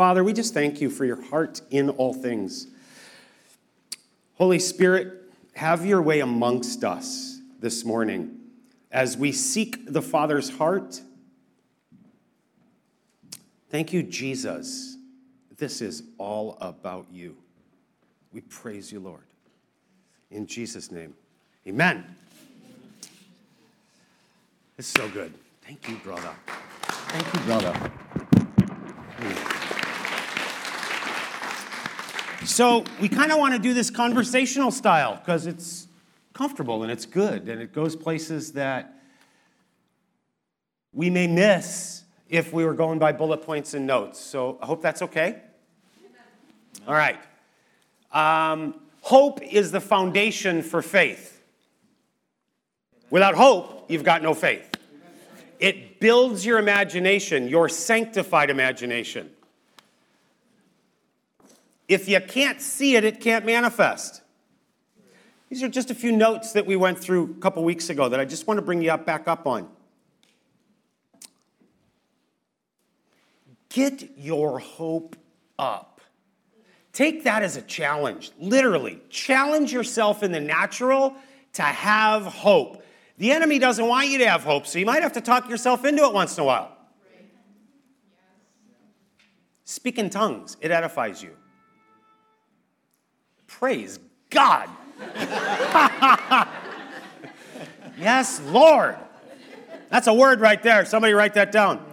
Father, we just thank you for your heart in all things. Holy Spirit, have your way amongst us this morning as we seek the Father's heart. Thank you, Jesus. This is all about you. We praise you, Lord. In Jesus' name, amen. It's so good. Thank you, brother. Thank you, brother. Hmm. So, we kind of want to do this conversational style because it's comfortable and it's good and it goes places that we may miss if we were going by bullet points and notes. So, I hope that's okay. All right. Um, hope is the foundation for faith. Without hope, you've got no faith. It builds your imagination, your sanctified imagination. If you can't see it, it can't manifest. These are just a few notes that we went through a couple weeks ago that I just want to bring you up back up on. Get your hope up. Take that as a challenge, literally. Challenge yourself in the natural to have hope. The enemy doesn't want you to have hope, so you might have to talk yourself into it once in a while. Speak in tongues, it edifies you. Praise God. yes, Lord. That's a word right there. Somebody write that down.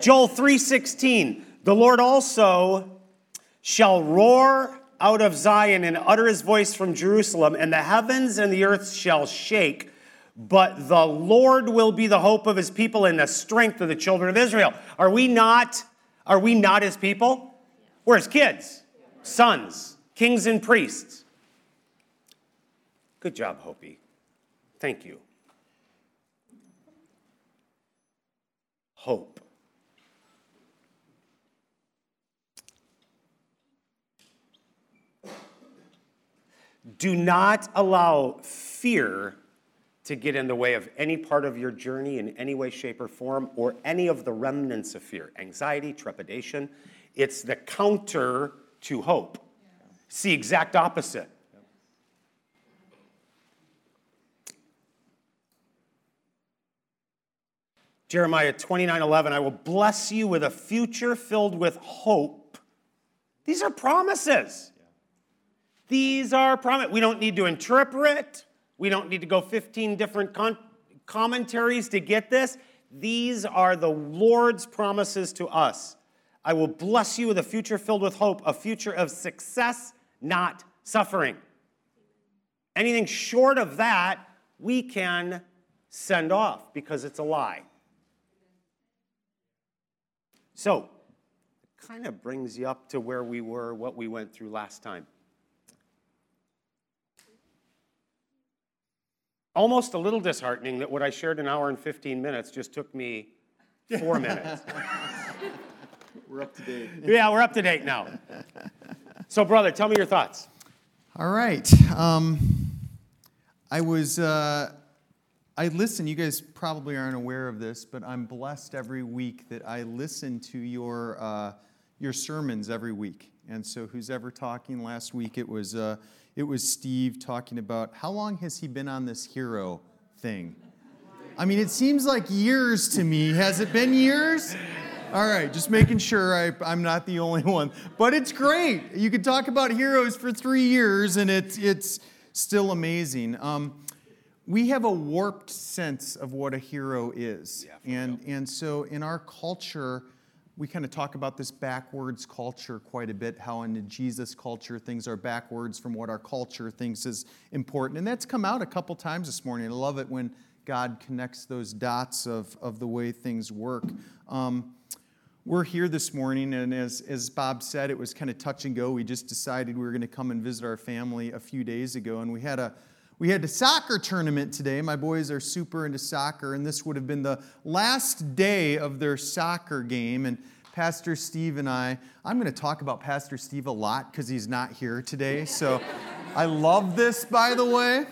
Joel 3:16. The Lord also shall roar out of Zion and utter his voice from Jerusalem, and the heavens and the earth shall shake. But the Lord will be the hope of his people and the strength of the children of Israel. Are we not, are we not his people? We're his kids, sons, kings and priests. Good job, Hopi. Thank you. Hope. Do not allow fear to get in the way of any part of your journey in any way, shape, or form, or any of the remnants of fear anxiety, trepidation. It's the counter to hope. It's the exact opposite. Jeremiah 29 11, I will bless you with a future filled with hope. These are promises. These are promises. We don't need to interpret. We don't need to go 15 different con- commentaries to get this. These are the Lord's promises to us. I will bless you with a future filled with hope, a future of success, not suffering. Anything short of that, we can send off because it's a lie. So, it kind of brings you up to where we were, what we went through last time. Almost a little disheartening that what I shared an hour and 15 minutes just took me four minutes. We're up to date. Yeah, we're up to date now. So, brother, tell me your thoughts. All right. Um, I was, uh, I listen, you guys probably aren't aware of this, but I'm blessed every week that I listen to your, uh, your sermons every week. And so, who's ever talking last week, it was, uh, it was Steve talking about how long has he been on this hero thing? I mean, it seems like years to me. Has it been years? All right, just making sure I, am not the only one. But it's great. You can talk about heroes for three years, and it's, it's still amazing. Um, we have a warped sense of what a hero is. Yeah, and, and so in our culture, we kind of talk about this backwards culture quite a bit, how in the Jesus culture things are backwards from what our culture thinks is important. And that's come out a couple times this morning. I love it when God connects those dots of, of the way things work. Um, we're here this morning, and as, as Bob said, it was kind of touch and go. We just decided we were going to come and visit our family a few days ago, and we had a we had a soccer tournament today. My boys are super into soccer, and this would have been the last day of their soccer game. And Pastor Steve and I, I'm going to talk about Pastor Steve a lot because he's not here today. So I love this, by the way.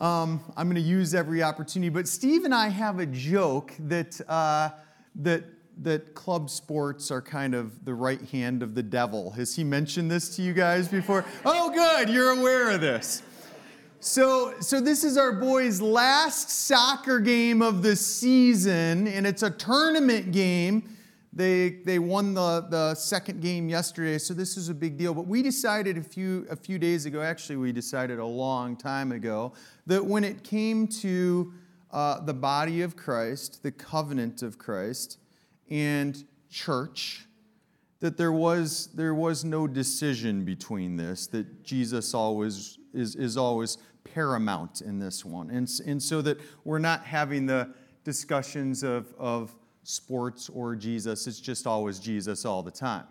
Um, I'm going to use every opportunity. But Steve and I have a joke that, uh, that, that club sports are kind of the right hand of the devil. Has he mentioned this to you guys before? Oh, good, you're aware of this. So, so this is our boys' last soccer game of the season, and it's a tournament game. They, they won the, the second game yesterday, so this is a big deal. But we decided a few, a few days ago, actually, we decided a long time ago, that when it came to uh, the body of Christ, the covenant of Christ, and church, that there was, there was no decision between this, that Jesus always is, is always paramount in this one. And, and so that we're not having the discussions of, of sports or Jesus. It's just always Jesus all the time.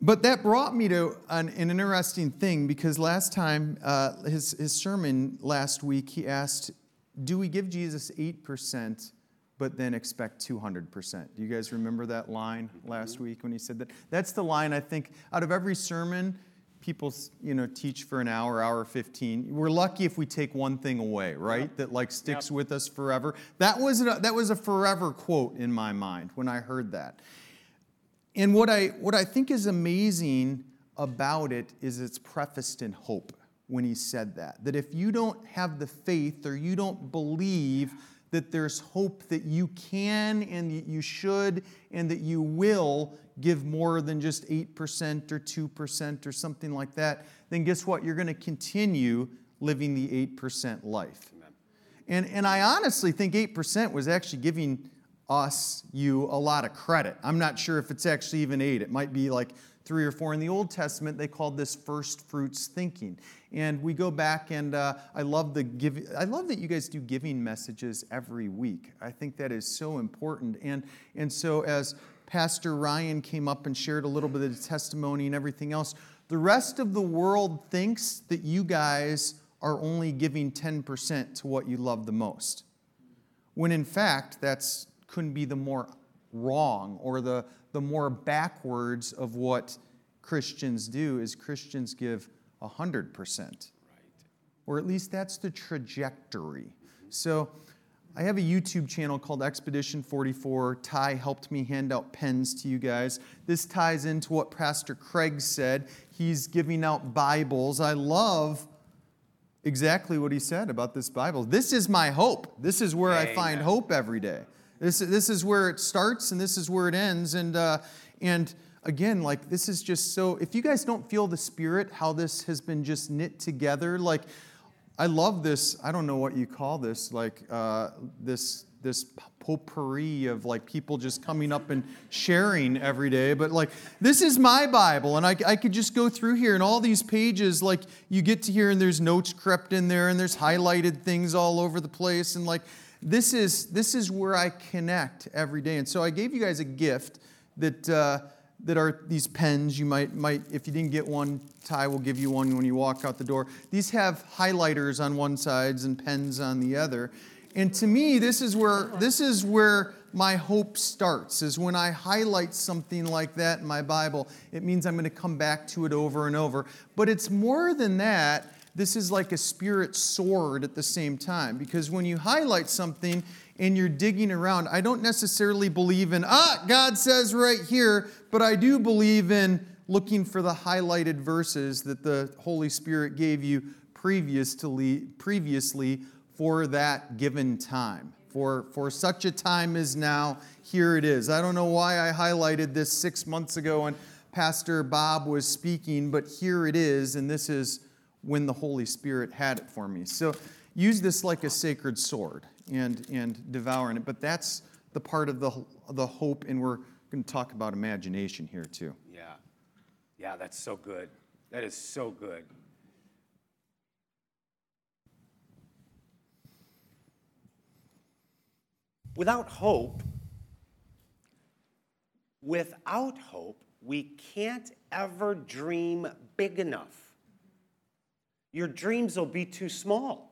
But that brought me to an, an interesting thing because last time, uh, his, his sermon last week, he asked, Do we give Jesus 8%, but then expect 200%? Do you guys remember that line last week when he said that? That's the line I think out of every sermon people you know teach for an hour hour 15 we're lucky if we take one thing away right yep. that like sticks yep. with us forever that was a, that was a forever quote in my mind when i heard that and what i what i think is amazing about it is it's prefaced in hope when he said that that if you don't have the faith or you don't believe that there's hope that you can and that you should and that you will give more than just 8% or 2% or something like that, then guess what? You're going to continue living the 8% life. And, and I honestly think 8% was actually giving us, you, a lot of credit. I'm not sure if it's actually even 8. It might be like three or four. In the Old Testament, they called this first fruits thinking. And we go back, and uh, I love the give. I love that you guys do giving messages every week. I think that is so important. And and so as Pastor Ryan came up and shared a little bit of the testimony and everything else. The rest of the world thinks that you guys are only giving 10% to what you love the most. When in fact, that's couldn't be the more wrong or the, the more backwards of what Christians do is Christians give 100%. Right. Or at least that's the trajectory. So I have a YouTube channel called Expedition 44. Ty helped me hand out pens to you guys. This ties into what Pastor Craig said. He's giving out Bibles. I love exactly what he said about this Bible. This is my hope. This is where Amen. I find hope every day. This, this is where it starts and this is where it ends. And, uh, and again, like this is just so, if you guys don't feel the Spirit, how this has been just knit together, like, I love this. I don't know what you call this, like uh, this this potpourri of like people just coming up and sharing every day. But like this is my Bible, and I, I could just go through here and all these pages. Like you get to here, and there's notes crept in there, and there's highlighted things all over the place, and like this is this is where I connect every day. And so I gave you guys a gift that. Uh, that are these pens. You might, might, if you didn't get one, Ty will give you one when you walk out the door. These have highlighters on one side and pens on the other. And to me, this is where this is where my hope starts. Is when I highlight something like that in my Bible, it means I'm going to come back to it over and over. But it's more than that. This is like a spirit sword at the same time because when you highlight something, and you're digging around, I don't necessarily believe in, ah, God says right here, but I do believe in looking for the highlighted verses that the Holy Spirit gave you previously, previously for that given time. For, for such a time as now, here it is. I don't know why I highlighted this six months ago when Pastor Bob was speaking, but here it is, and this is when the Holy Spirit had it for me. So use this like a sacred sword and, and devour it. But that's the part of the, the hope, and we're going to talk about imagination here too. Yeah. Yeah, that's so good. That is so good. Without hope, without hope, we can't ever dream big enough your dreams will be too small.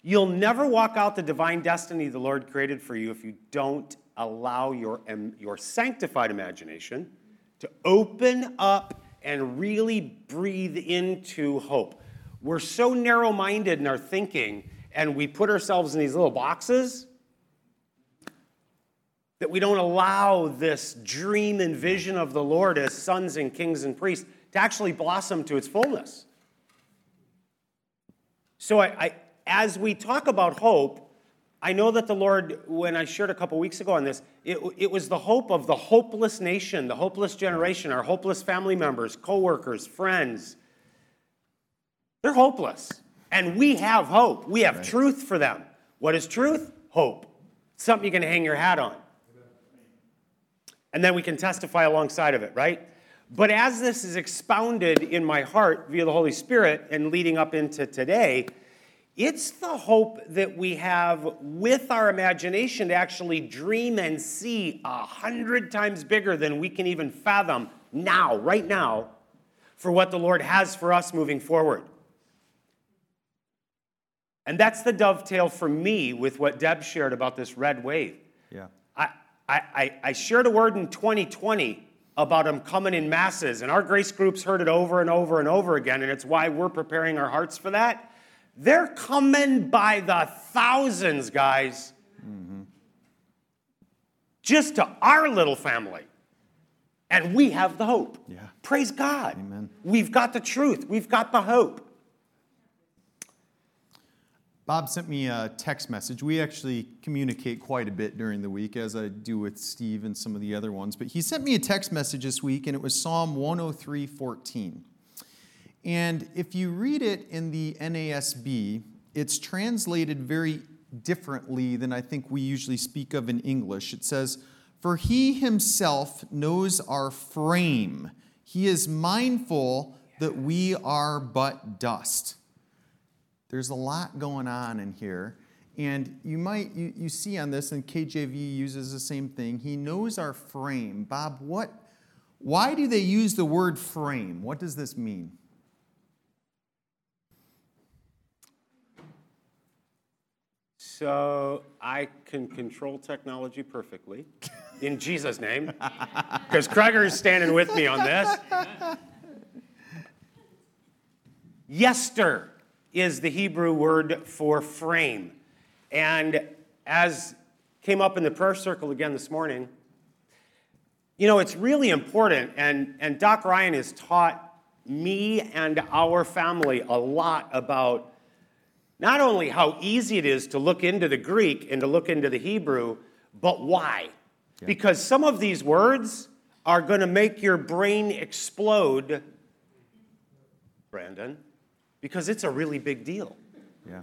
You'll never walk out the divine destiny the Lord created for you if you don't allow your, your sanctified imagination to open up and really breathe into hope. We're so narrow minded in our thinking, and we put ourselves in these little boxes that we don't allow this dream and vision of the Lord as sons and kings and priests to actually blossom to its fullness. So, I, I, as we talk about hope, I know that the Lord, when I shared a couple weeks ago on this, it, it was the hope of the hopeless nation, the hopeless generation, our hopeless family members, coworkers, friends. They're hopeless. And we have hope. We have right. truth for them. What is truth? Hope. Something you can hang your hat on and then we can testify alongside of it, right? But as this is expounded in my heart via the Holy Spirit and leading up into today, it's the hope that we have with our imagination to actually dream and see a hundred times bigger than we can even fathom now, right now, for what the Lord has for us moving forward. And that's the dovetail for me with what Deb shared about this red wave. Yeah. I, I, I shared a word in 2020 about them coming in masses, and our grace groups heard it over and over and over again, and it's why we're preparing our hearts for that. They're coming by the thousands, guys, mm-hmm. just to our little family. And we have the hope. Yeah. Praise God. Amen. We've got the truth, we've got the hope. Bob sent me a text message. We actually communicate quite a bit during the week, as I do with Steve and some of the other ones. But he sent me a text message this week, and it was Psalm 103 14. And if you read it in the NASB, it's translated very differently than I think we usually speak of in English. It says, For he himself knows our frame, he is mindful that we are but dust. There's a lot going on in here. And you might, you, you see on this, and KJV uses the same thing. He knows our frame. Bob, what, why do they use the word frame? What does this mean? So I can control technology perfectly in Jesus' name, because Kreger is standing with me on this. Yester is the Hebrew word for frame. And as came up in the prayer circle again this morning, you know, it's really important, and, and Doc Ryan has taught me and our family a lot about not only how easy it is to look into the Greek and to look into the Hebrew, but why. Yeah. Because some of these words are going to make your brain explode, Brandon because it's a really big deal. Yeah.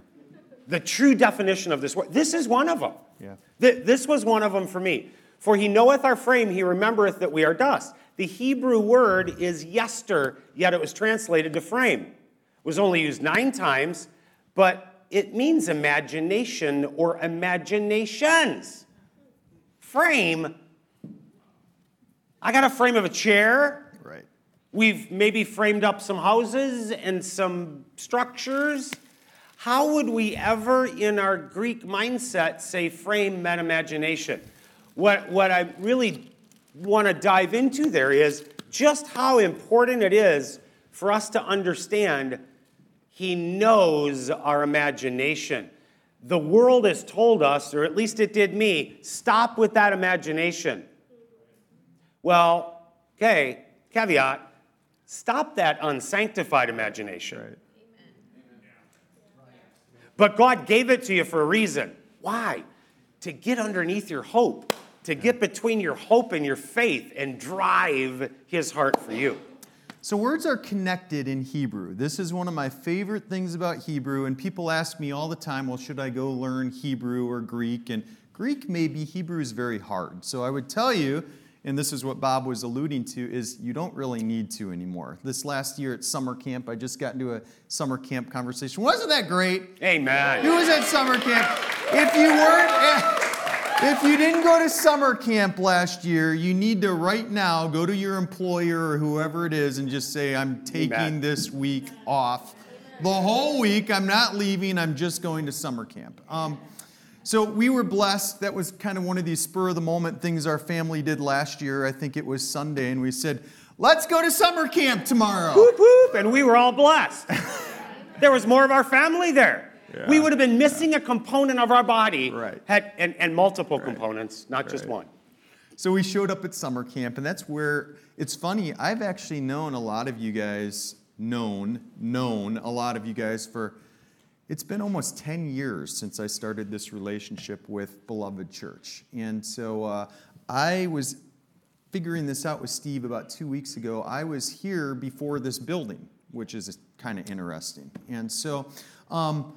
The true definition of this word, this is one of them. Yeah. This was one of them for me. For he knoweth our frame, he remembereth that we are dust. The Hebrew word is yester, yet it was translated to frame. It was only used nine times, but it means imagination or imaginations. Frame. I got a frame of a chair. We've maybe framed up some houses and some structures. How would we ever, in our Greek mindset, say frame meant imagination? What, what I really want to dive into there is just how important it is for us to understand He knows our imagination. The world has told us, or at least it did me, stop with that imagination. Well, okay, caveat Stop that unsanctified imagination. Right. But God gave it to you for a reason. Why? To get underneath your hope, to get between your hope and your faith and drive His heart for you. So, words are connected in Hebrew. This is one of my favorite things about Hebrew, and people ask me all the time, well, should I go learn Hebrew or Greek? And Greek, maybe, Hebrew is very hard. So, I would tell you and this is what Bob was alluding to, is you don't really need to anymore. This last year at summer camp, I just got into a summer camp conversation. Wasn't that great? Amen. Who was at summer camp? if you weren't. If you didn't go to summer camp last year, you need to right now go to your employer or whoever it is and just say, I'm taking Amen. this week off. The whole week, I'm not leaving, I'm just going to summer camp. Um, so we were blessed. That was kind of one of these spur of the moment things our family did last year. I think it was Sunday, and we said, let's go to summer camp tomorrow. Whoop, whoop, and we were all blessed. there was more of our family there. We would have been missing a component of our body, Right. had, and, and multiple components, not just one. So we showed up at summer camp, and that's where it's funny. I've actually known a lot of you guys, known, known a lot of you guys for it's been almost 10 years since I started this relationship with Beloved Church. And so uh, I was figuring this out with Steve about two weeks ago. I was here before this building, which is kind of interesting. And so, um,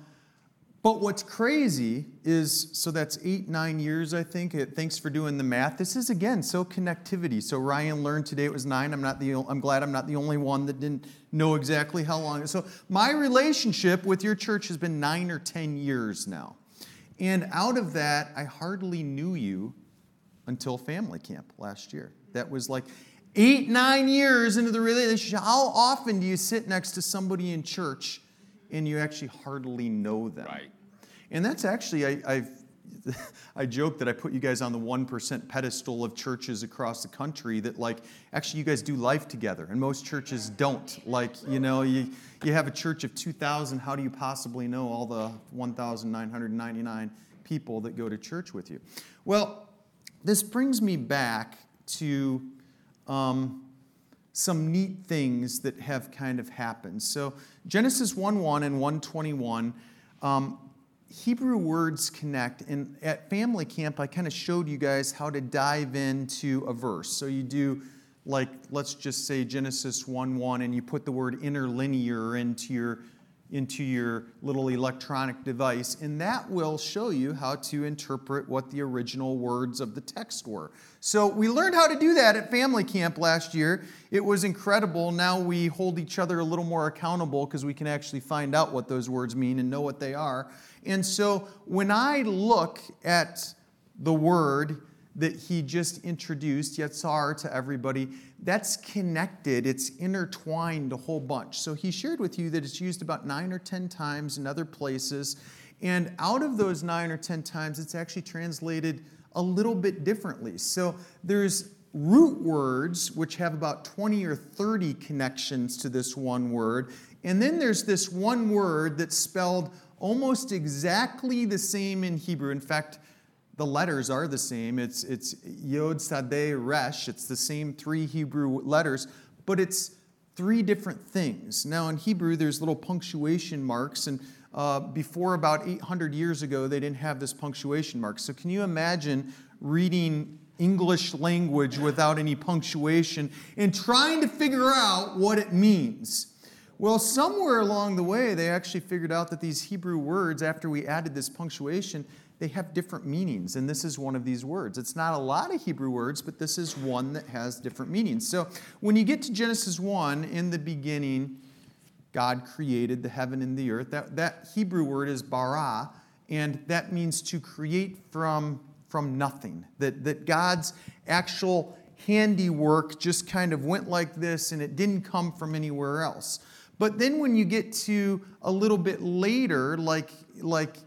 but what's crazy is so that's eight, nine years, I think. Uh, Thanks for doing the math. This is again so connectivity. So Ryan learned today it was nine. I'm not the. I'm glad I'm not the only one that didn't know exactly how long. So my relationship with your church has been nine or ten years now, and out of that, I hardly knew you until family camp last year. That was like eight, nine years into the relationship. How often do you sit next to somebody in church and you actually hardly know them? Right. And that's actually, I, I've, I joke that I put you guys on the 1% pedestal of churches across the country that, like, actually, you guys do life together, and most churches don't. Like, you know, you, you have a church of 2,000, how do you possibly know all the 1,999 people that go to church with you? Well, this brings me back to um, some neat things that have kind of happened. So Genesis 1:1 and 121, um, Hebrew words connect. And at family camp, I kind of showed you guys how to dive into a verse. So you do like let's just say Genesis 1:1, and you put the word interlinear into your into your little electronic device, and that will show you how to interpret what the original words of the text were. So we learned how to do that at family camp last year. It was incredible. Now we hold each other a little more accountable because we can actually find out what those words mean and know what they are. And so when I look at the word that he just introduced, Yetzar, to everybody, that's connected, it's intertwined a whole bunch. So he shared with you that it's used about nine or 10 times in other places. And out of those nine or 10 times, it's actually translated a little bit differently. So there's root words, which have about 20 or 30 connections to this one word. And then there's this one word that's spelled almost exactly the same in Hebrew. In fact, the letters are the same. It's, it's Yod, Sadeh, Resh. It's the same three Hebrew letters, but it's three different things. Now, in Hebrew, there's little punctuation marks, and uh, before about 800 years ago, they didn't have this punctuation mark. So, can you imagine reading English language without any punctuation and trying to figure out what it means? Well, somewhere along the way, they actually figured out that these Hebrew words, after we added this punctuation, they have different meanings, and this is one of these words. It's not a lot of Hebrew words, but this is one that has different meanings. So when you get to Genesis 1, in the beginning, God created the heaven and the earth. That, that Hebrew word is bara, and that means to create from, from nothing. That, that God's actual handiwork just kind of went like this and it didn't come from anywhere else. But then when you get to a little bit later, like, like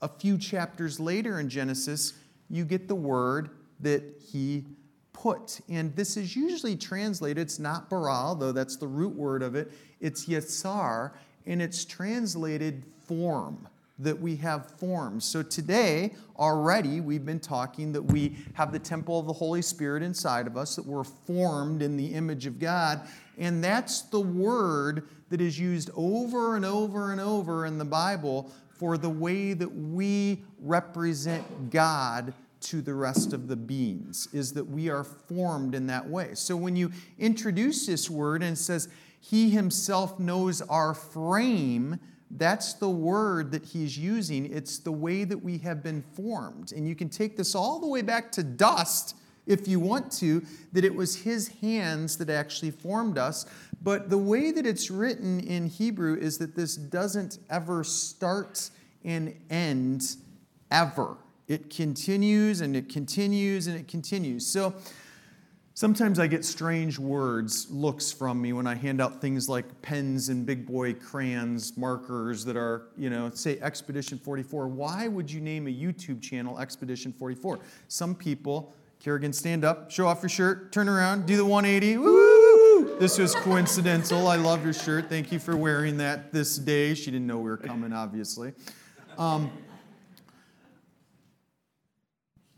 a few chapters later in Genesis, you get the word that he put. And this is usually translated, it's not bara, though that's the root word of it, it's yetzar, and it's translated form, that we have forms. So today, already, we've been talking that we have the temple of the Holy Spirit inside of us, that we're formed in the image of God. And that's the word that is used over and over and over in the Bible for the way that we represent God to the rest of the beings, is that we are formed in that way. So when you introduce this word and says, He Himself knows our frame, that's the word that He's using. It's the way that we have been formed. And you can take this all the way back to dust if you want to, that it was his hands that actually formed us. But the way that it's written in Hebrew is that this doesn't ever start and end ever. It continues and it continues and it continues. So sometimes I get strange words, looks from me when I hand out things like pens and big boy crayons, markers that are, you know, say Expedition 44. Why would you name a YouTube channel Expedition 44? Some people, Kerrigan, stand up, show off your shirt, turn around, do the 180. Woo! This was coincidental. I love your shirt. Thank you for wearing that this day. She didn't know we were coming, obviously. Um,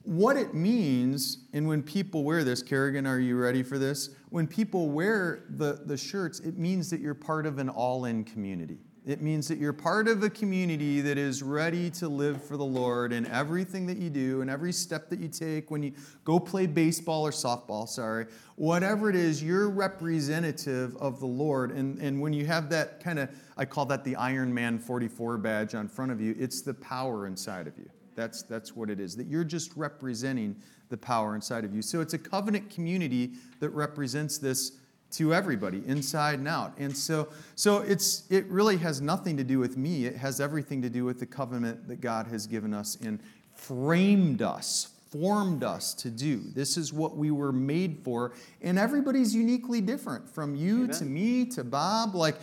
what it means, and when people wear this, Kerrigan, are you ready for this? When people wear the, the shirts, it means that you're part of an all in community. It means that you're part of a community that is ready to live for the Lord in everything that you do and every step that you take when you go play baseball or softball, sorry. Whatever it is, you're representative of the Lord. And, and when you have that kind of, I call that the Iron Man 44 badge on front of you, it's the power inside of you. That's, that's what it is, that you're just representing the power inside of you. So it's a covenant community that represents this to everybody, inside and out. And so, so it's, it really has nothing to do with me. It has everything to do with the covenant that God has given us and framed us, formed us to do. This is what we were made for. And everybody's uniquely different from you Amen. to me to Bob. Like,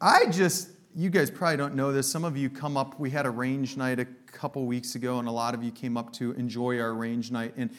I just, you guys probably don't know this. Some of you come up, we had a range night a couple weeks ago, and a lot of you came up to enjoy our range night. And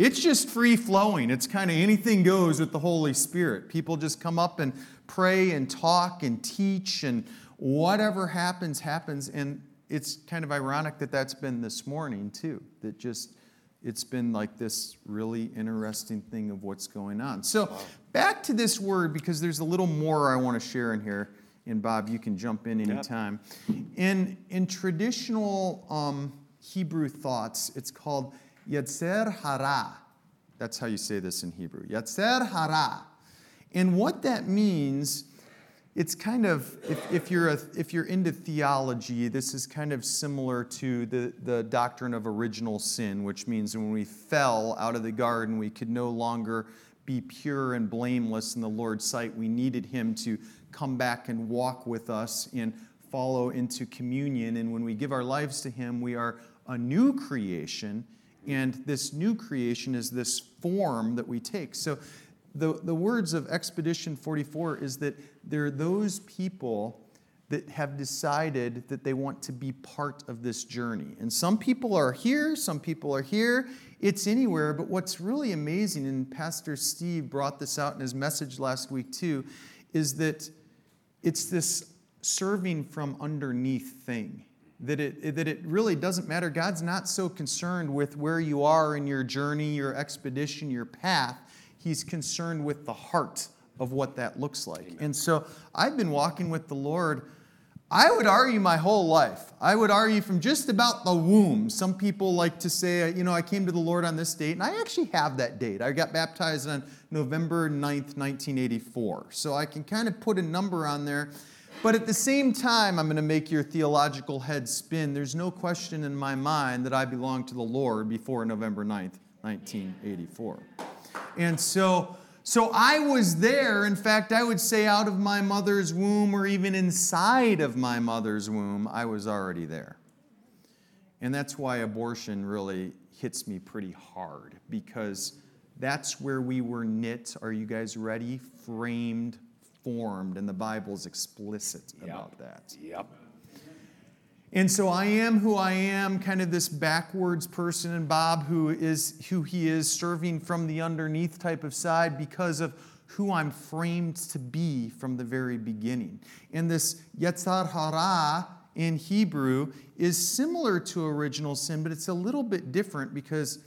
it's just free flowing. It's kind of anything goes with the Holy Spirit. People just come up and pray and talk and teach, and whatever happens, happens. And it's kind of ironic that that's been this morning, too. That just, it's been like this really interesting thing of what's going on. So, back to this word, because there's a little more I want to share in here and Bob, you can jump in anytime. Yep. In, in traditional um, Hebrew thoughts, it's called Yetzer Hara. That's how you say this in Hebrew. Yetzer Hara. And what that means, it's kind of, if, if, you're a, if you're into theology, this is kind of similar to the, the doctrine of original sin, which means when we fell out of the garden, we could no longer be pure and blameless in the Lord's sight. We needed Him to come back and walk with us and follow into communion. And when we give our lives to Him, we are a new creation. And this new creation is this form that we take. So the, the words of Expedition 44 is that there are those people that have decided that they want to be part of this journey. And some people are here, some people are here, it's anywhere. But what's really amazing, and Pastor Steve brought this out in his message last week too, is that it's this serving from underneath thing. That it, that it really doesn't matter. God's not so concerned with where you are in your journey, your expedition, your path. He's concerned with the heart of what that looks like. Amen. And so I've been walking with the Lord, I would argue my whole life. I would argue from just about the womb. Some people like to say, you know, I came to the Lord on this date, and I actually have that date. I got baptized on November 9th, 1984. So I can kind of put a number on there. But at the same time, I'm going to make your theological head spin. There's no question in my mind that I belong to the Lord before November 9th, 1984. And so, so I was there. In fact, I would say out of my mother's womb or even inside of my mother's womb, I was already there. And that's why abortion really hits me pretty hard because that's where we were knit. Are you guys ready? Framed, formed, and the Bible's explicit yep. about that. Yep. And so I am who I am, kind of this backwards person, and Bob, who is who he is, serving from the underneath type of side because of who I'm framed to be from the very beginning. And this Yetzar Hara in Hebrew is similar to original sin, but it's a little bit different because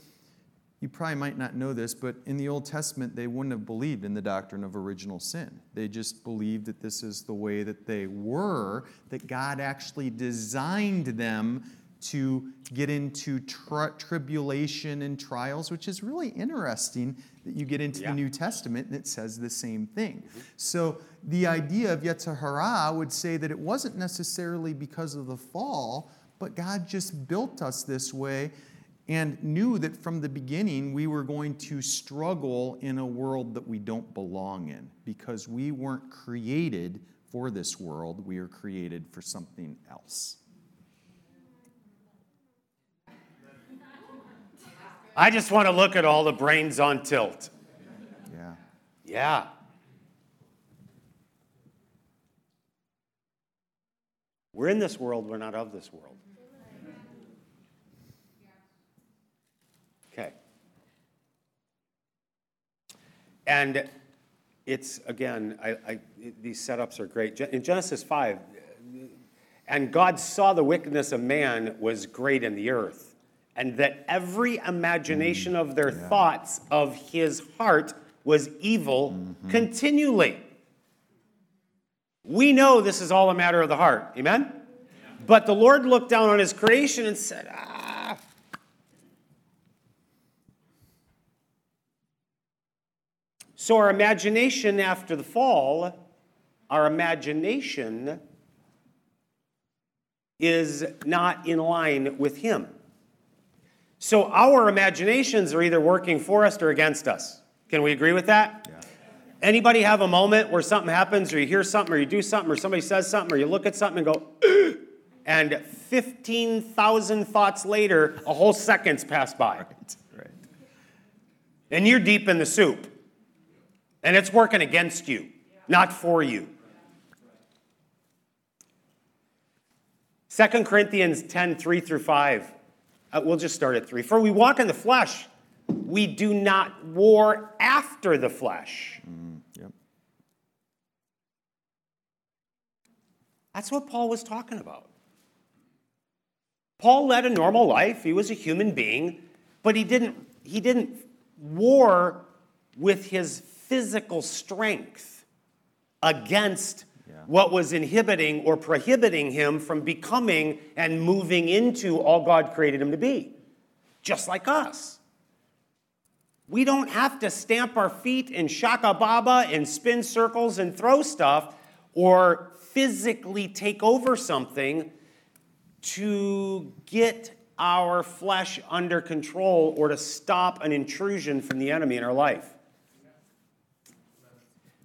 you probably might not know this, but in the Old Testament, they wouldn't have believed in the doctrine of original sin. They just believed that this is the way that they were, that God actually designed them to get into tri- tribulation and trials, which is really interesting that you get into yeah. the New Testament and it says the same thing. Mm-hmm. So the idea of Yetzer Hara would say that it wasn't necessarily because of the fall, but God just built us this way and knew that from the beginning we were going to struggle in a world that we don't belong in because we weren't created for this world, we are created for something else. I just want to look at all the brains on tilt. Yeah. Yeah. We're in this world, we're not of this world. Okay. And it's, again, I, I, these setups are great. In Genesis 5, and God saw the wickedness of man was great in the earth, and that every imagination of their thoughts of his heart was evil continually. We know this is all a matter of the heart. Amen? But the Lord looked down on his creation and said, Ah. So, our imagination after the fall, our imagination is not in line with Him. So, our imaginations are either working for us or against us. Can we agree with that? Yeah. Anybody have a moment where something happens, or you hear something, or you do something, or somebody says something, or you look at something and go, and 15,000 thoughts later, a whole second's passed by. Right. Right. And you're deep in the soup. And it's working against you, not for you. 2 Corinthians 10, 3 through 5. Uh, we'll just start at 3. For we walk in the flesh, we do not war after the flesh. Yep. That's what Paul was talking about. Paul led a normal life. He was a human being, but he didn't, he didn't war with his physical strength against Yeah. what was inhibiting or prohibiting him from becoming and moving into all God created him to be, just like us. We don't have to stamp our feet in shaka baba and spin circles and throw stuff or physically take over something to get our flesh under control or to stop an intrusion from the enemy in our life.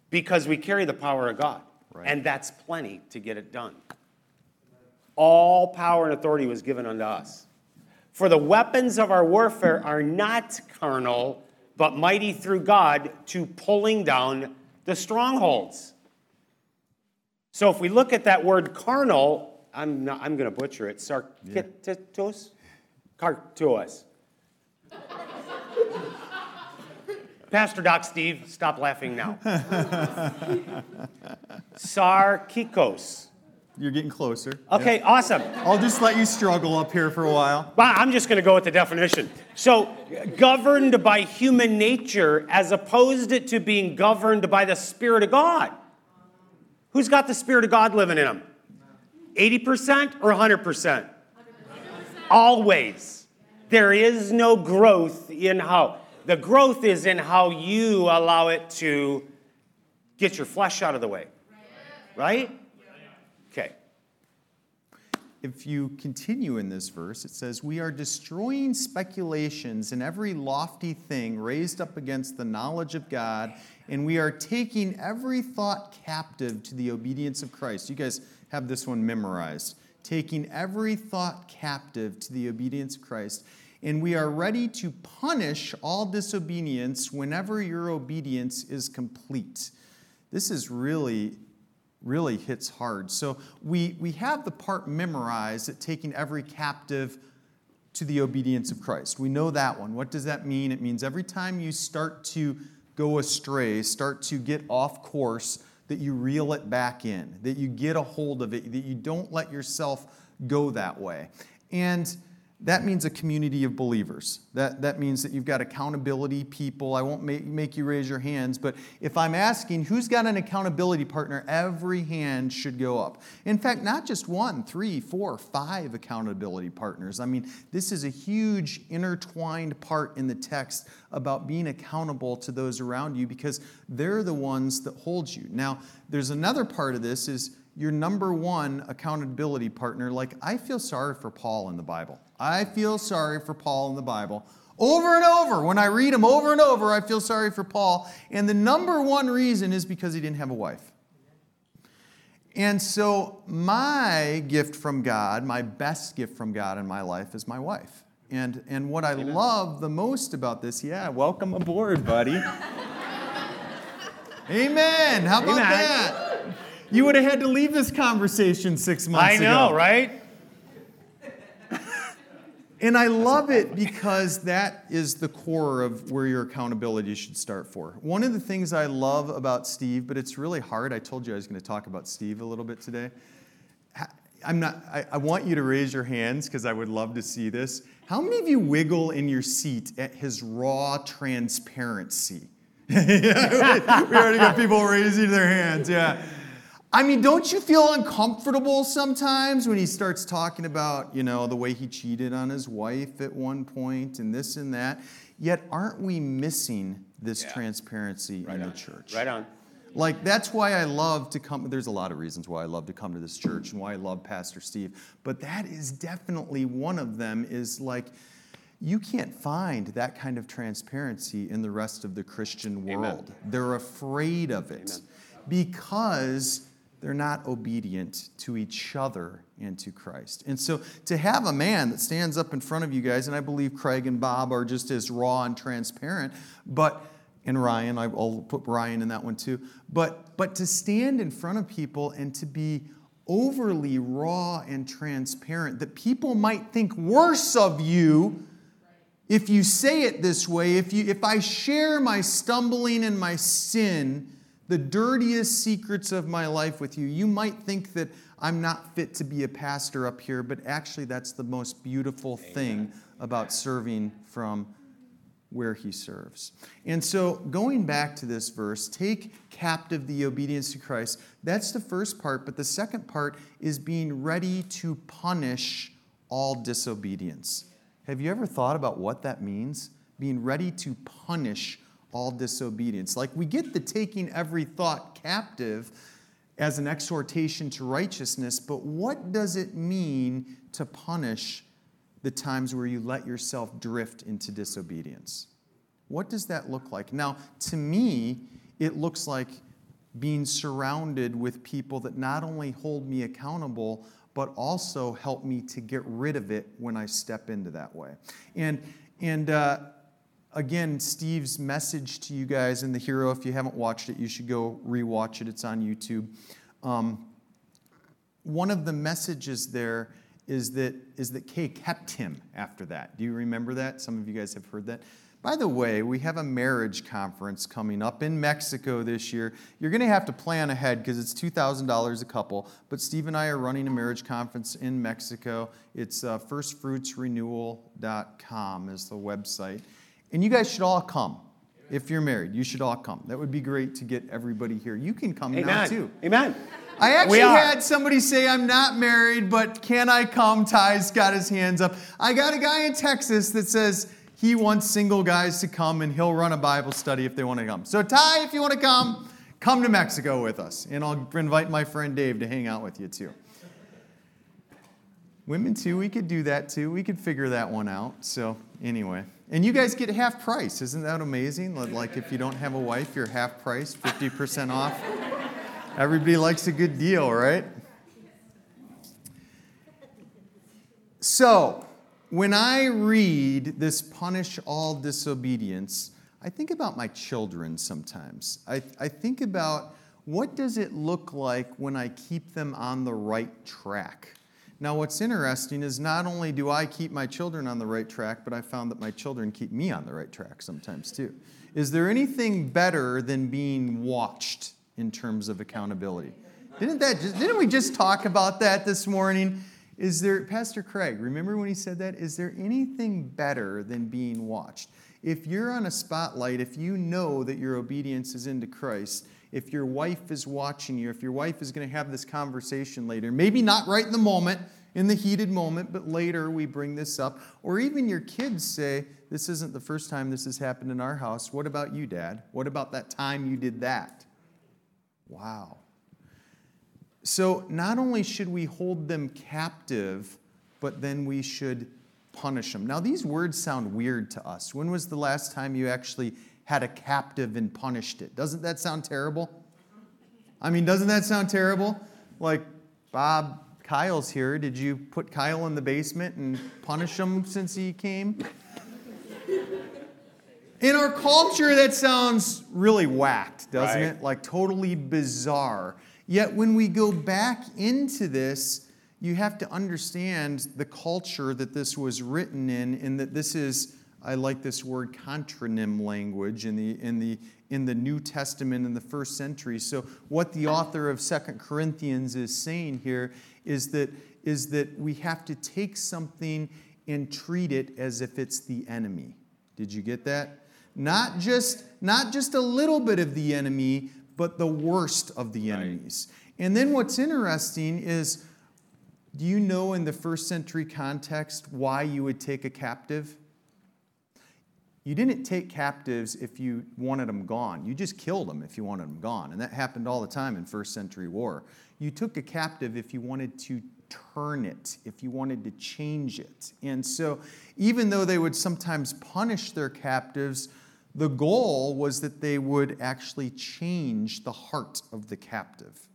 Because we carry the power of God, Right. and that's plenty to get it done. All power and authority was given unto us. For the weapons of our warfare are not carnal, but mighty through God to pulling down the strongholds. So if we look at that word carnal, I'm, not, I'm going to butcher it. Sarkitos? Cartos. Pastor Doc Steve, stop laughing now. Sarkikos. You're getting closer. Okay, awesome. I'll just let you struggle up here for a while. Well, I'm just going to go with the definition. So, governed by human nature as opposed to being governed by the Spirit of God. Who's got the Spirit of God living in them? 80% or 100%? Always. There is no growth in how. The growth is in how you allow it to get your flesh out of the way. Right? Okay. If you continue in this verse, it says, We are destroying speculations and every lofty thing raised up against the knowledge of God, and we are taking every thought captive to the obedience of Christ. You guys have this one memorized. Taking every thought captive to the obedience of Christ, and we are ready to punish all disobedience whenever your obedience is complete. This is really really hits hard. So we, we have the part memorized that taking every captive to the obedience of Christ. We know that one. What does that mean? It means every time you start to go astray, start to get off course, that you reel it back in, that you get a hold of it, that you don't let yourself go that way. And that means a community of believers. That, that means that you've got accountability people. I won't make, make you raise your hands, but if I'm asking who's got an accountability partner, every hand should go up. In fact, not just one, three, four, five accountability partners. I mean, this is a huge intertwined part in the text about being accountable to those around you because they're the ones that hold you. Now, there's another part of this is your number one accountability partner. Like, I feel sorry for Paul in the Bible. I feel sorry for Paul in the Bible. Over and over, when I read him over and over, I feel sorry for Paul. And the number one reason is because he didn't have a wife. And so, my gift from God, my best gift from God in my life is my wife. And, and what I love the most about this, yeah, welcome aboard, buddy. Amen. How about Amen. that? You would have had to leave this conversation six months I ago. right? And I love it because that is the core of where your accountability should start for. One of the things I love about Steve, but it's really hard. I told you I was going to talk about Steve a little bit today. I'm not, I, I want you to raise your hands because I would love to see this. How many of you wiggle in your seat at his raw transparency? we already got people raising their hands, yeah. I mean, don't you feel uncomfortable sometimes when he starts talking about, you know, the way he cheated on his wife at one point and this and that? Yet, aren't we missing this Yeah. transparency in the church? Right on. Like, that's why I love to come. There's a lot of reasons why I love to come to this church and why I love Pastor Steve. But that is definitely one of them, is like, you can't find that kind of transparency in the rest of the Christian world. They're afraid of it because they're not obedient to each other and to Christ. And so to have a man that stands up in front of you guys, and I believe Craig and Bob are just as raw and transparent, but and Ryan, I'll put Ryan in that one too. But but to stand in front of people and to be overly raw and transparent that people might think worse of you if you say it this way, if, you, if I share my stumbling and my sin, the dirtiest secrets of my life with you, you might think that I'm not fit to be a pastor up here, but actually, that's the most beautiful thing about serving from where he serves. And so, going back to this verse, take captive the obedience to Christ. That's the first part, but the second part is being ready to punish all disobedience. Have you ever thought about what that means? Being ready to punish all disobedience. Like we get the taking every thought captive as an exhortation to righteousness, but what does it mean to punish the times where you let yourself drift into disobedience? What does that look like? Now, to me, it looks like being surrounded with people that not only hold me accountable, but also help me to get rid of it when I step into that way. And, and uh, again, Steve's message to you guys in The Hero, if you haven't watched it, you should go rewatch it. It's on YouTube. Um, one of the messages there is that, is that Kay kept him after that. Do you remember that? Some of you guys have heard that. By the way, we have a marriage conference coming up in Mexico this year. You're going to have to plan ahead because it's $2,000 a couple. But Steve and I are running a marriage conference in Mexico. It's uh, firstfruitsrenewal.com is the website. And you guys should all come. If you're married, you should all come. That would be great to get everybody here. You can come now Amen. too. Amen. I actually had somebody say, I'm not married, but can I come? Ty's got his hands up. I got a guy in Texas that says he wants single guys to come and he'll run a Bible study if they want to come. So, Ty, if you want to come, come to Mexico with us. And I'll invite my friend Dave to hang out with you too. Women too, we could do that too. We could figure that one out. So, anyway. And you guys get half price. Isn't that amazing? Like, if you don't have a wife, you're half price, 50% off. Everybody likes a good deal, right? So, when I read this punish all disobedience, I think about my children sometimes. I, I think about what does it look like when I keep them on the right track? Now, what's interesting is not only do I keep my children on the right track, but I found that my children keep me on the right track sometimes too. Is there anything better than being watched in terms of accountability? Didn't that just, didn't we just talk about that this morning? Is there Pastor Craig, remember when he said that? Is there anything better than being watched? If you're on a spotlight, if you know that your obedience is into Christ, if your wife is watching you, if your wife is going to have this conversation later, maybe not right in the moment, in the heated moment, but later we bring this up, or even your kids say, This isn't the first time this has happened in our house. What about you, Dad? What about that time you did that? Wow. So, not only should we hold them captive, but then we should punish them. Now, these words sound weird to us. When was the last time you actually had a captive and punished it? Doesn't that sound terrible? I mean, doesn't that sound terrible? Like, Bob Kyle's here. Did you put Kyle in the basement and punish him since he came? In our culture, that sounds really whacked, doesn't Right. it? Like totally bizarre. Yet when we go back into this, you have to understand the culture that this was written in, and that this is, I like this word contronym language in the in the in the New Testament in the first century. So what the author of Second Corinthians is saying here is that is that we have to take something and treat it as if it's the enemy. Did you get that? Not just not just a little bit of the enemy, but the worst of the enemies. And then what's interesting is do you know in the first century context why you would take a captive? You didn't take captives if you wanted them gone. You just killed them if you wanted them gone. And that happened all the time in first century war. You took a captive if you wanted to turn it, if you wanted to change it. And so, even though they would sometimes punish their captives, the goal was that they would actually change the heart of the captive.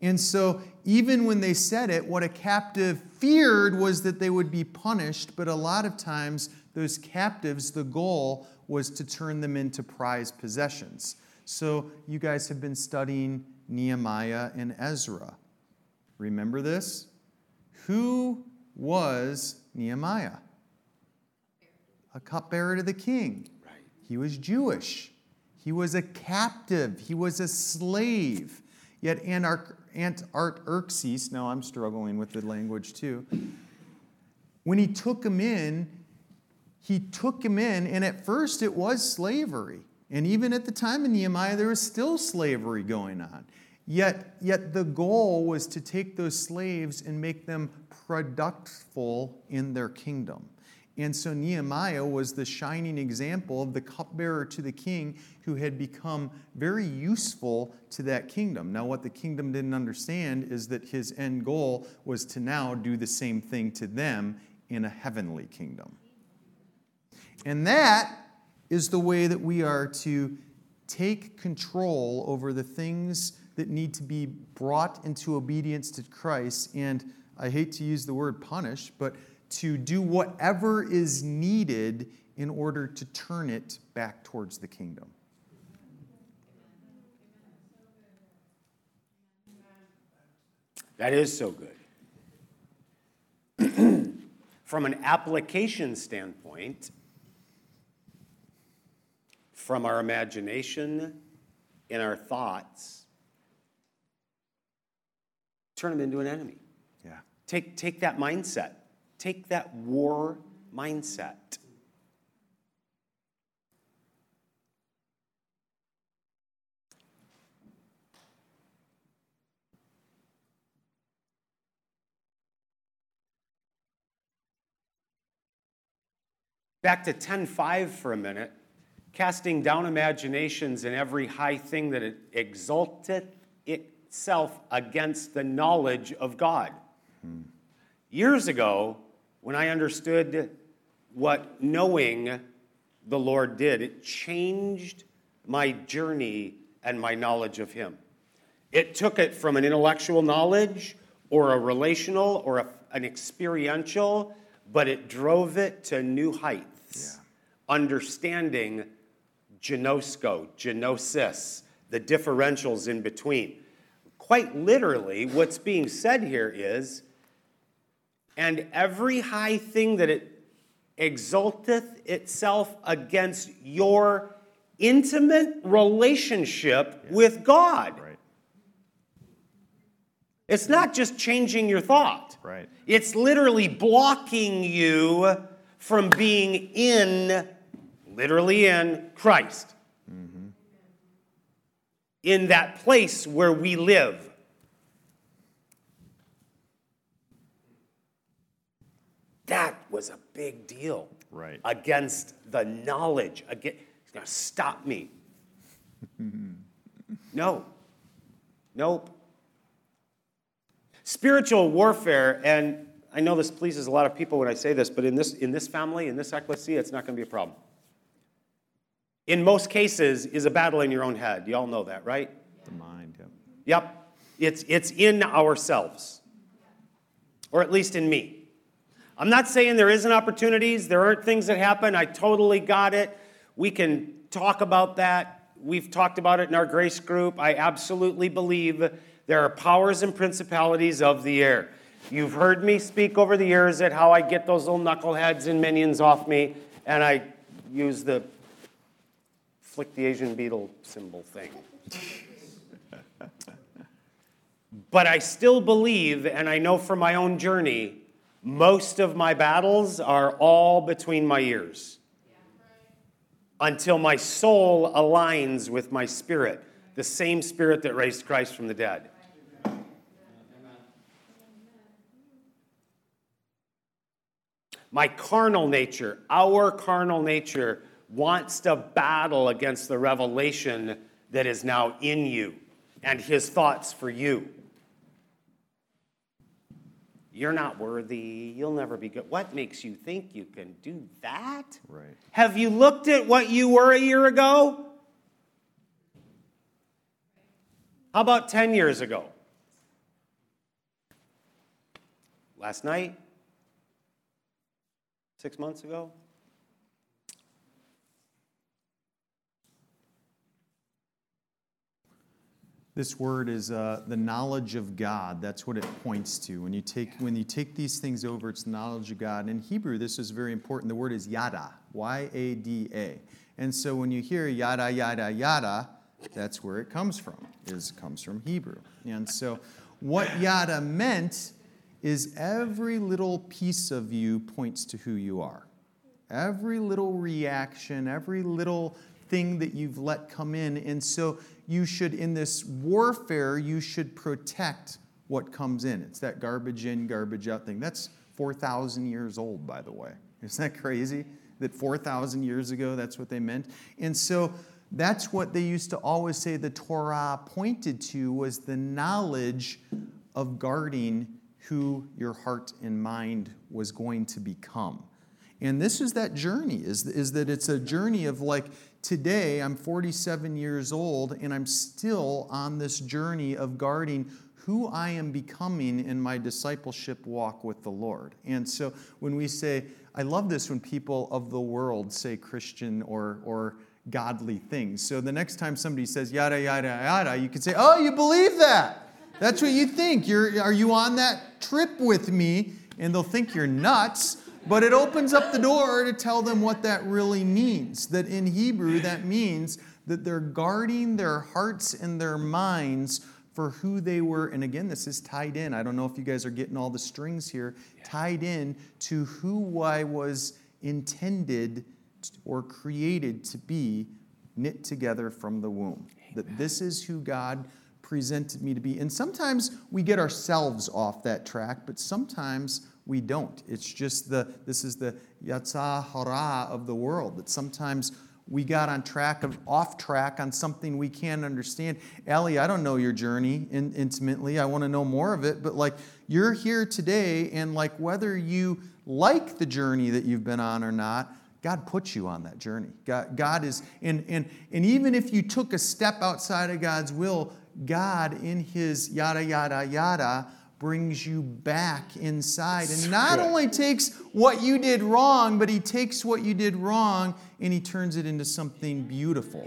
And so, even when they said it, what a captive feared was that they would be punished, but a lot of times, those captives, the goal was to turn them into prized possessions. So, you guys have been studying Nehemiah and Ezra. Remember this? Who was Nehemiah? A cupbearer to the king. Right. He was Jewish. He was a captive. He was a slave. Yet Antartaxerxes, now I'm struggling with the language too, when he took him in, he took him in, and at first it was slavery. And even at the time of Nehemiah, there was still slavery going on. Yet, yet the goal was to take those slaves and make them productful in their kingdom. And so Nehemiah was the shining example of the cupbearer to the king who had become very useful to that kingdom. Now, what the kingdom didn't understand is that his end goal was to now do the same thing to them in a heavenly kingdom. And that is the way that we are to take control over the things that need to be brought into obedience to Christ. And I hate to use the word punish, but to do whatever is needed in order to turn it back towards the kingdom. That is so good. from an application standpoint, from our imagination and our thoughts, turn them into an enemy. Yeah. Take, take that mindset, take that war mindset. Back to 10:5 for a minute, casting down imaginations and every high thing that it exalteth itself against the knowledge of God. Years ago, when I understood what knowing the Lord did, it changed my journey and my knowledge of Him. It took it from an intellectual knowledge or a relational or a, an experiential, but it drove it to new heights. Understanding genosko, genosis, the differentials in between. Quite literally, what's being said here is, and every high thing that it exalteth itself against your intimate relationship with God. Right. It's not just changing your thought. Right. It's literally blocking you from being in, literally in Christ. In that place where we live. That was a big deal. Right. Against the knowledge. Against, it's going to stop me. no. Nope. Spiritual warfare, and I know this pleases a lot of people when I say this, but in this, in this family, in this ecclesia, it's not going to be a problem. In most cases, is a battle in your own head. You all know that, right? The mind, yep. Yep. It's, it's in ourselves. or at least in me. I'm not saying there isn't opportunities, there aren't things that happen. I totally got it. We can talk about that. We've talked about it in our grace group. I absolutely believe there are powers and principalities of the air. You've heard me speak over the years at how I get those little knuckleheads and minions off me, and I use the flick the Asian beetle symbol thing. but I still believe, and I know from my own journey, most of my battles are all between my ears until my soul aligns with my spirit, the same spirit that raised Christ from the dead. My carnal nature, our carnal nature, wants to battle against the revelation that is now in you and his thoughts for you. You're not worthy. You'll never be good. What makes you think you can do that? Right. Have you looked at what you were a year ago? How about 10 years ago? Last night? Six months ago? This word is uh, the knowledge of God. That's what it points to. When you take when you take these things over, it's the knowledge of God. In Hebrew, this is very important. The word is yada, Y-A-D-A. And so when you hear yada yada yada, that's where it comes from. Is comes from Hebrew. And so what yada meant is every little piece of you points to who you are. Every little reaction, every little thing that you've let come in. And so you should, in this warfare, you should protect what comes in. It's that garbage in, garbage out thing. That's 4,000 years old, by the way. Isn't that crazy? That 4,000 years ago, that's what they meant. And so that's what they used to always say the Torah pointed to was the knowledge of guarding who your heart and mind was going to become. And this is that journey, is, is that it's a journey of like today I'm 47 years old and I'm still on this journey of guarding who I am becoming in my discipleship walk with the Lord. And so when we say, I love this when people of the world say Christian or, or godly things. So the next time somebody says yada, yada, yada, you can say, Oh, you believe that. That's what you think. You're, are you on that trip with me? And they'll think you're nuts. But it opens up the door to tell them what that really means. That in Hebrew, that means that they're guarding their hearts and their minds for who they were. And again, this is tied in. I don't know if you guys are getting all the strings here, tied in to who I was intended or created to be knit together from the womb. That this is who God presented me to be. And sometimes we get ourselves off that track, but sometimes we don't. It's just the, this is the yetzer hara of the world, that sometimes we got on track of off track on something we can't understand. Allie, I don't know your journey in, intimately. I want to know more of it, but like you're here today, and like whether you like the journey that you've been on or not, God puts you on that journey. God, God is, and, and, and even if you took a step outside of God's will, God in His yada, yada, yada, brings you back inside and not only takes what you did wrong, but he takes what you did wrong and he turns it into something beautiful.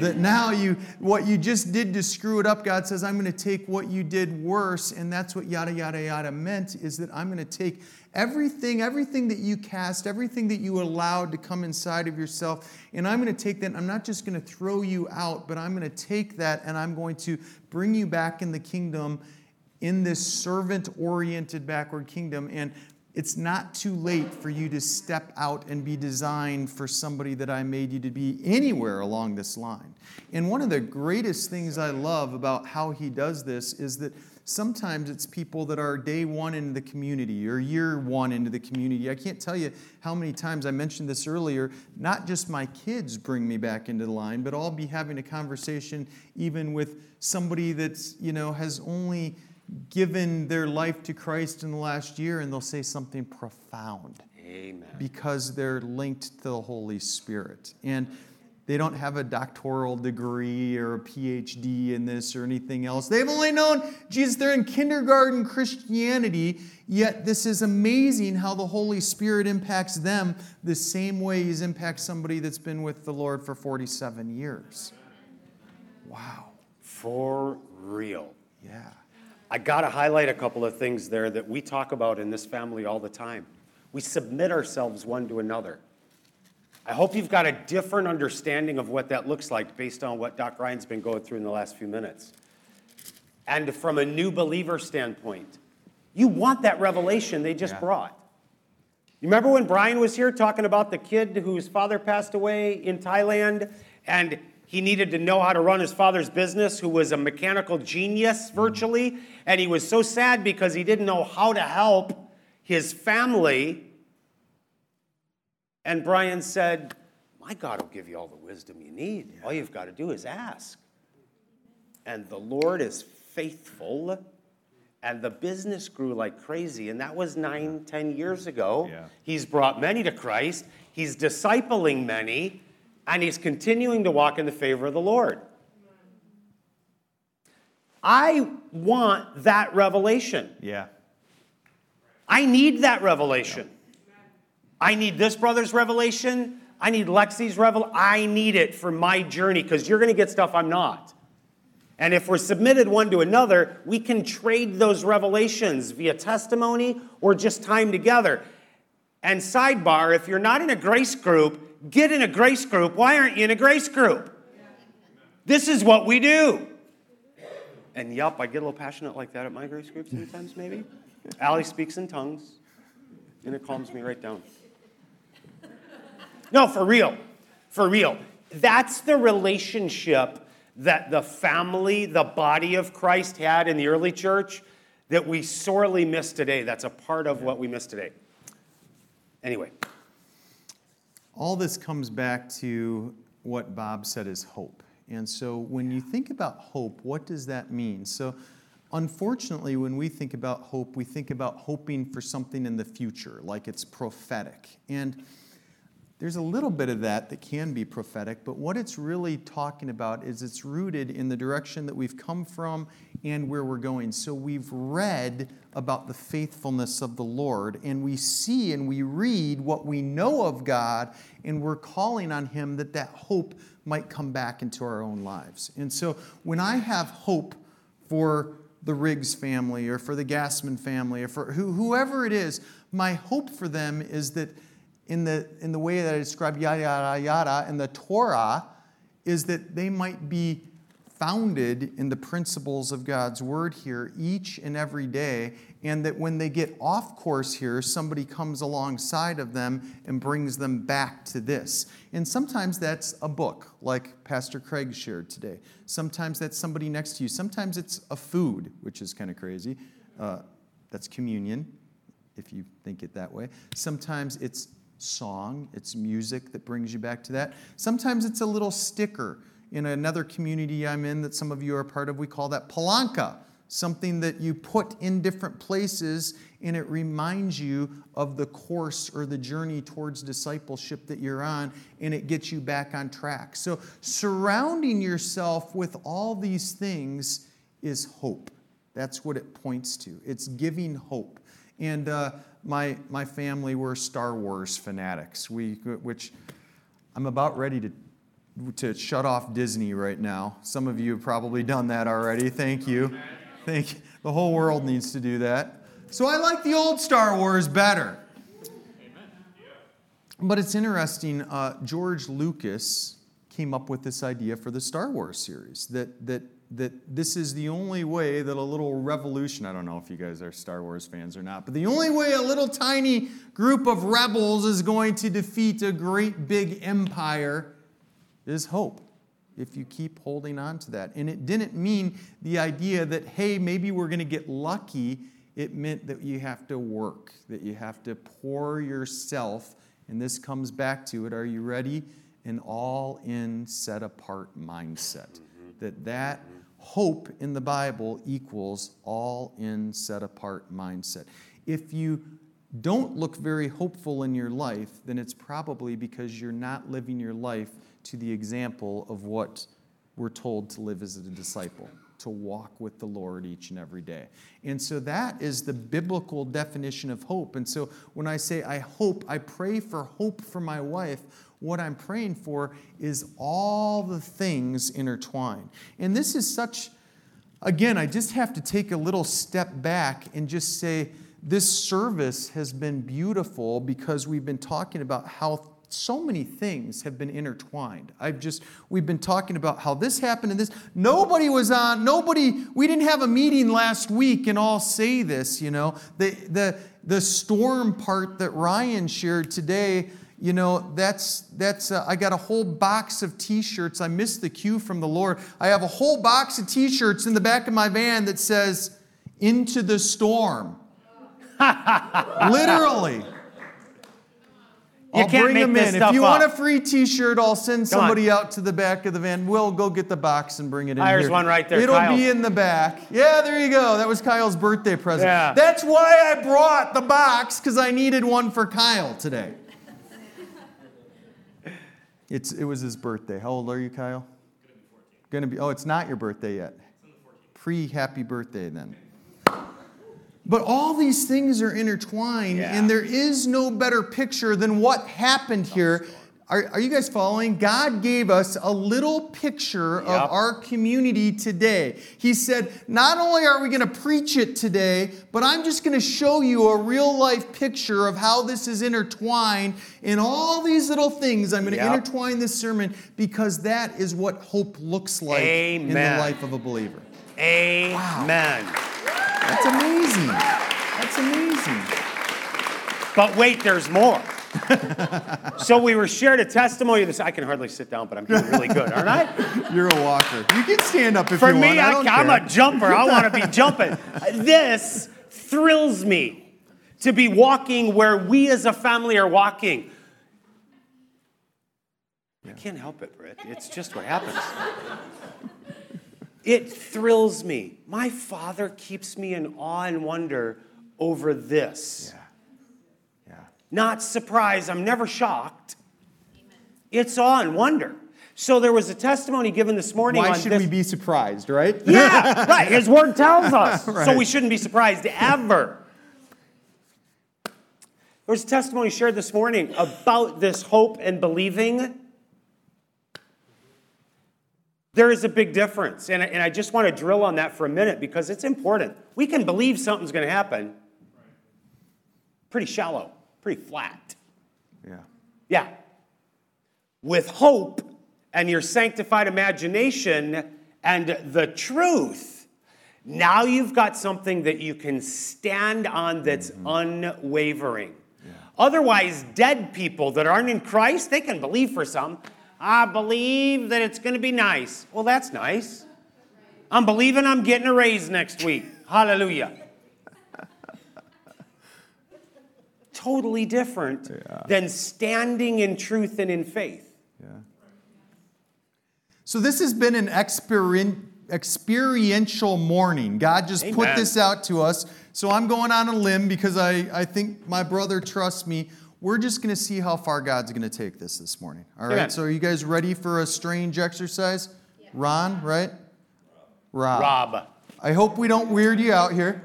That now you, what you just did to screw it up, God says, I'm going to take what you did worse. And that's what yada, yada, yada meant is that I'm going to take everything, everything that you cast, everything that you allowed to come inside of yourself, and I'm going to take that. I'm not just going to throw you out, but I'm going to take that and I'm going to bring you back in the kingdom in this servant oriented backward kingdom. And it's not too late for you to step out and be designed for somebody that I made you to be anywhere along this line. And one of the greatest things I love about how he does this is that sometimes it's people that are day one into the community or year one into the community. I can't tell you how many times I mentioned this earlier. Not just my kids bring me back into the line, but I'll be having a conversation even with somebody that's, you know, has only given their life to Christ in the last year and they'll say something profound. Amen. Because they're linked to the Holy Spirit. And they don't have a doctoral degree or a PhD in this or anything else. They've only known Jesus. They're in kindergarten Christianity, yet this is amazing how the Holy Spirit impacts them the same way He's impacted somebody that's been with the Lord for 47 years. Wow. For real. Yeah. I got to highlight a couple of things there that we talk about in this family all the time. We submit ourselves one to another. I hope you've got a different understanding of what that looks like based on what Doc Ryan's been going through in the last few minutes. And from a new believer standpoint, you want that revelation they just Yeah. brought. You remember when Brian was here talking about the kid whose father passed away in Thailand and he needed to know how to run his father's business, who was a mechanical genius virtually, and he was so sad because he didn't know how to help his family. And Brian said, My God will give you all the wisdom you need. All you've got to do is ask. And the Lord is faithful. And the business grew like crazy. And that was nine, ten years ago. Yeah. He's brought many to Christ. He's discipling many. And he's continuing to walk in the favor of the Lord. I want that revelation. Yeah. I need that revelation. I need this brother's revelation. I need Lexi's revel. I need it for my journey because you're going to get stuff I'm not. And if we're submitted one to another, we can trade those revelations via testimony or just time together. And sidebar, if you're not in a grace group, get in a grace group. Why aren't you in a grace group? This is what we do. And yup, I get a little passionate like that at my grace group sometimes, maybe. Allie speaks in tongues, and it calms me right down. No, for real. For real. That's the relationship that the family, the body of Christ had in the early church that we sorely miss today. That's a part of what we miss today. Anyway, all this comes back to what Bob said is hope. And so when you think about hope, what does that mean? So unfortunately, when we think about hope, we think about hoping for something in the future, like it's prophetic. And there's a little bit of that that can be prophetic, but what it's really talking about is it's rooted in the direction that we've come from and where we're going. So we've read about the faithfulness of the Lord, and we see and we read what we know of God, and we're calling on Him that that hope might come back into our own lives. And so when I have hope for the Riggs family or for the Gassman family or for who, whoever it is, my hope for them is that in the, in the way that I described yada, yada, yada, in the Torah, is that they might be founded in the principles of God's word here each and every day, and that when they get off course here, somebody comes alongside of them and brings them back to this. And sometimes that's a book, like Pastor Craig shared today. Sometimes that's somebody next to you. Sometimes it's a food, which is kind of crazy. Uh, that's communion, if you think it that way. Sometimes it's song, it's music that brings you back to that. Sometimes it's a little sticker. In another community I'm in that some of you are part of, we call that palanca, something that you put in different places and it reminds you of the course or the journey towards discipleship that you're on and it gets you back on track. So, surrounding yourself with all these things is hope. That's what it points to. It's giving hope. And uh, my, my family were Star Wars fanatics, we, which I'm about ready to, to shut off Disney right now. Some of you have probably done that already. Thank you. Thank you. The whole world needs to do that. So I like the old Star Wars better. But it's interesting, uh, George Lucas came up with this idea for the Star Wars series that, that, that this is the only way that a little revolution, I don't know if you guys are Star Wars fans or not, but the only way a little tiny group of rebels is going to defeat a great big empire is hope. If you keep holding on to that. And it didn't mean the idea that, hey, maybe we're going to get lucky. It meant that you have to work, that you have to pour yourself and this comes back to it. Are you ready? An all in, set apart mindset. Mm-hmm. That that hope in the Bible equals all in, set apart mindset. If you don't look very hopeful in your life, then it's probably because you're not living your life to the example of what we're told to live as a disciple, to walk with the Lord each and every day. And so that is the biblical definition of hope. And so when I say I hope, I pray for hope for my wife, what I'm praying for is all the things intertwined. And this is such, again, I just have to take a little step back and just say, this service has been beautiful because we've been talking about how so many things have been intertwined. I've just, we've been talking about how this happened and this. Nobody was on, nobody, we didn't have a meeting last week and all say this, you know. The, the, the storm part that Ryan shared today, you know, that's, that's uh, I got a whole box of t shirts. I missed the cue from the Lord. I have a whole box of t shirts in the back of my van that says, Into the storm. Literally. You I'll can't bring make them this in. If you up. want a free T-shirt, I'll send Come on. somebody out to the back of the van. We'll go get the box and bring it in There's one right there, It'll Kyle's. be in the back. Yeah, there you go. That was Kyle's birthday present. Yeah. That's why I brought the box because I needed one for Kyle today. It's it was his birthday. How old are you, Kyle? Gonna be. Oh, it's not your birthday yet. Pre happy birthday then. But all these things are intertwined, Yeah. and there is no better picture than what happened here. Are, are you guys following? God gave us a little picture Yep. of our community today. He said, Not only are we going to preach it today, but I'm just going to show you a real life picture of how this is intertwined in all these little things. I'm going to Yep. intertwine this sermon because that is what hope looks like in the life of a believer. Amen. That's amazing. That's amazing. But wait, there's more. so we were shared a testimony. This I can hardly sit down, but I'm doing really good, aren't I? You're a walker. You can stand up if For you me, want. I I, don't I'm care. a jumper. I want to be jumping. This thrills me to be walking where we as a family are walking. I can't help it, Britt. It's just what happens. It thrills me. My father keeps me in awe and wonder over this. Yeah. Yeah. Not surprised. I'm never shocked. Amen. It's awe and wonder. So there was a testimony given this morning Why on should this. we be surprised, right? Yeah, right. His word tells us. right. So we shouldn't be surprised ever. There was a testimony shared this morning about this hope and believing. There is a big difference. And, and I just want to drill on that for a minute because it's important. We can believe something's going to happen pretty shallow, pretty flat. Yeah. Yeah. With hope and your sanctified imagination and the truth, now you've got something that you can stand on that's mm-hmm. unwavering. Otherwise, dead people that aren't in Christ, they can believe for some. I believe that it's going to be nice. Well, that's nice. I'm believing I'm getting a raise next week. Hallelujah. totally different than standing in truth and in faith. Yeah. So this has been an experien- experiential morning. God just put this out to us. So I'm going on a limb because I, I think my brother trusts me. We're just going to see how far God's going to take this this morning. All right. Amen. So are you guys ready for a strange exercise? Ron, right? Rob. Rob. I hope we don't weird you out here.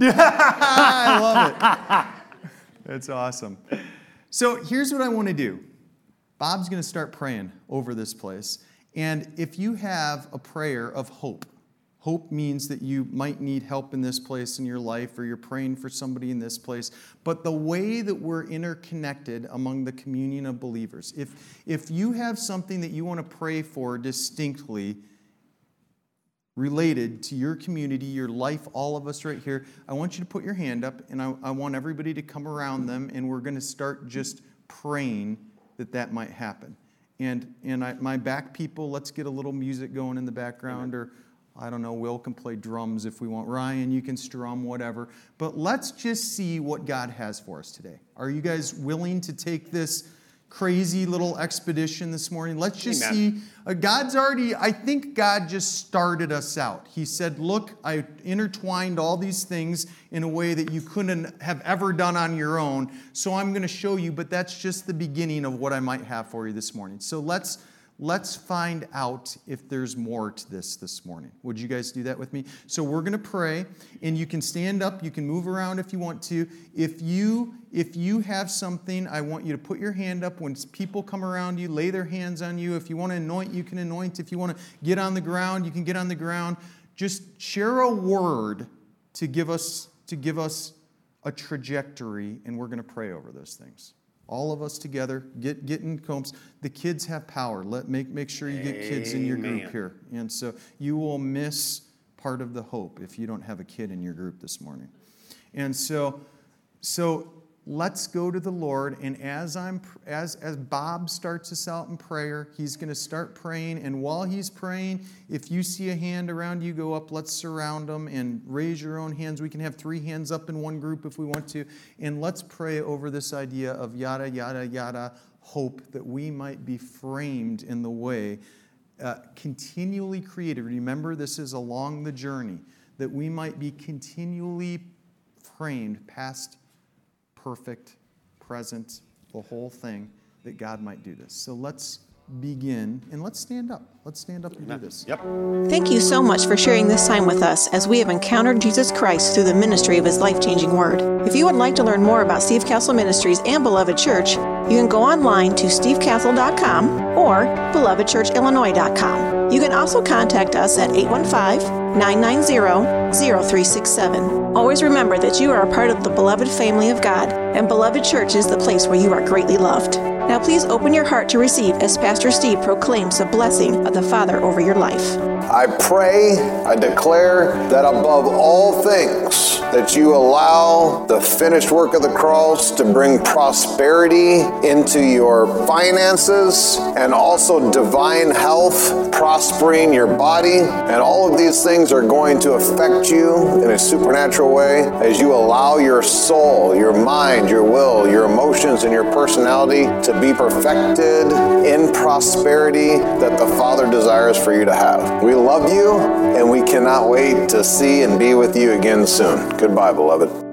I love it. That's awesome. So here's what I want to do. Bob's going to start praying over this place. And if you have a prayer of hope, hope means that you might need help in this place in your life or you're praying for somebody in this place. But the way that we're interconnected among the communion of believers, if, if you have something that you want to pray for distinctly, related to your community, your life, all of us right here, I want you to put your hand up and I, I want everybody to come around them and we're going to start just praying that that might happen. And, and I, my back people, let's get a little music going in the background or I don't know, Will can play drums if we want. Ryan, you can strum, whatever. But let's just see what God has for us today. Are you guys willing to take this crazy little expedition this morning. Let's just Amen. see. Uh, God's already, I think God just started us out. He said, Look, I intertwined all these things in a way that you couldn't have ever done on your own. So I'm going to show you, but that's just the beginning of what I might have for you this morning. So let's let's find out if there's more to this this morning. Would you guys do that with me? So we're going to pray and you can stand up, you can move around if you want to. If you if you have something, I want you to put your hand up when people come around you, lay their hands on you. If you want to anoint, you can anoint. If you want to get on the ground, you can get on the ground. Just share a word to give us to give us a trajectory and we're going to pray over those things all of us together get get in combs the kids have power. Let make make sure you get kids in your group here. And so you will miss part of the hope if you don't have a kid in your group this morning. And so so let's go to the lord and as i'm as as bob starts us out in prayer he's going to start praying and while he's praying if you see a hand around you go up let's surround them and raise your own hands. We can have three hands up in one group if we want to and let's pray over this idea of yada yada yada hope that we might be framed in the way uh, continually created remember this is along the journey that we might be continually framed past perfect, present, the whole thing, that God might do this. So let's begin and let's stand up. Let's stand up and do this. Yep. Thank you so much for sharing this time with us as we have encountered Jesus Christ through the ministry of his life changing word. If you would like to learn more about Steve Castle Ministries and Beloved Church, you can go online to stevecastle.com or belovedchurchillinois.com. You can also contact us at 815 990 0367. Always remember that you are a part of the beloved family of God, and Beloved Church is the place where you are greatly loved. Now, please open your heart to receive as Pastor Steve proclaims the blessing of the Father over your life. I pray, I declare that above all things, that you allow the finished work of the cross to bring prosperity into your finances and also divine health, prospering your body. And all of these things are going to affect you in a supernatural way as you allow your soul, your mind, your will, your emotions, and your personality to be perfected in prosperity that the Father desires for you to have. We love you and we cannot wait to see and be with you again soon. Goodbye, beloved.